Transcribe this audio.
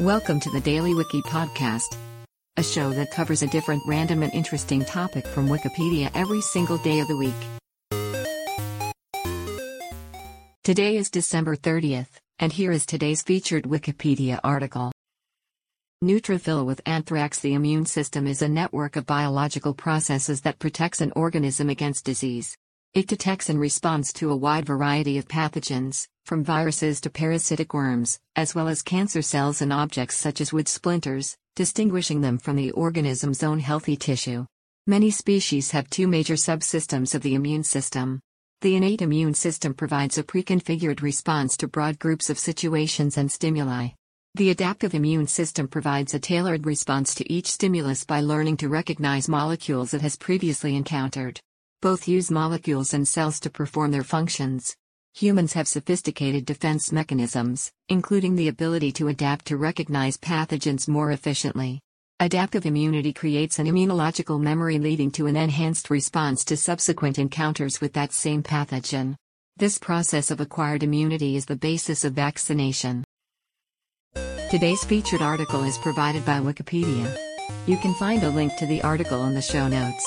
Welcome to the Daily Wiki Podcast, a show that covers a different random and interesting topic from Wikipedia every single day of the week. Today is December 30th, and here is today's featured Wikipedia article. Neutrophil with anthrax The immune system is a network of biological processes that protects an organism against disease. It detects and responds to a wide variety of pathogens, from viruses to parasitic worms, as well as cancer cells and objects such as wood splinters, distinguishing them from the organism's own healthy tissue. Many species have two major subsystems of the immune system. The innate immune system provides a preconfigured response to broad groups of situations and stimuli. The adaptive immune system provides a tailored response to each stimulus by learning to recognize molecules it has previously encountered. Both use molecules and cells to perform their functions. Humans have sophisticated defense mechanisms, including the ability to adapt to recognize pathogens more efficiently. Adaptive immunity creates an immunological memory leading to an enhanced response to subsequent encounters with that same pathogen. This process of acquired immunity is the basis of vaccination. Today's featured article is provided by Wikipedia. You can find a link to the article in the show notes.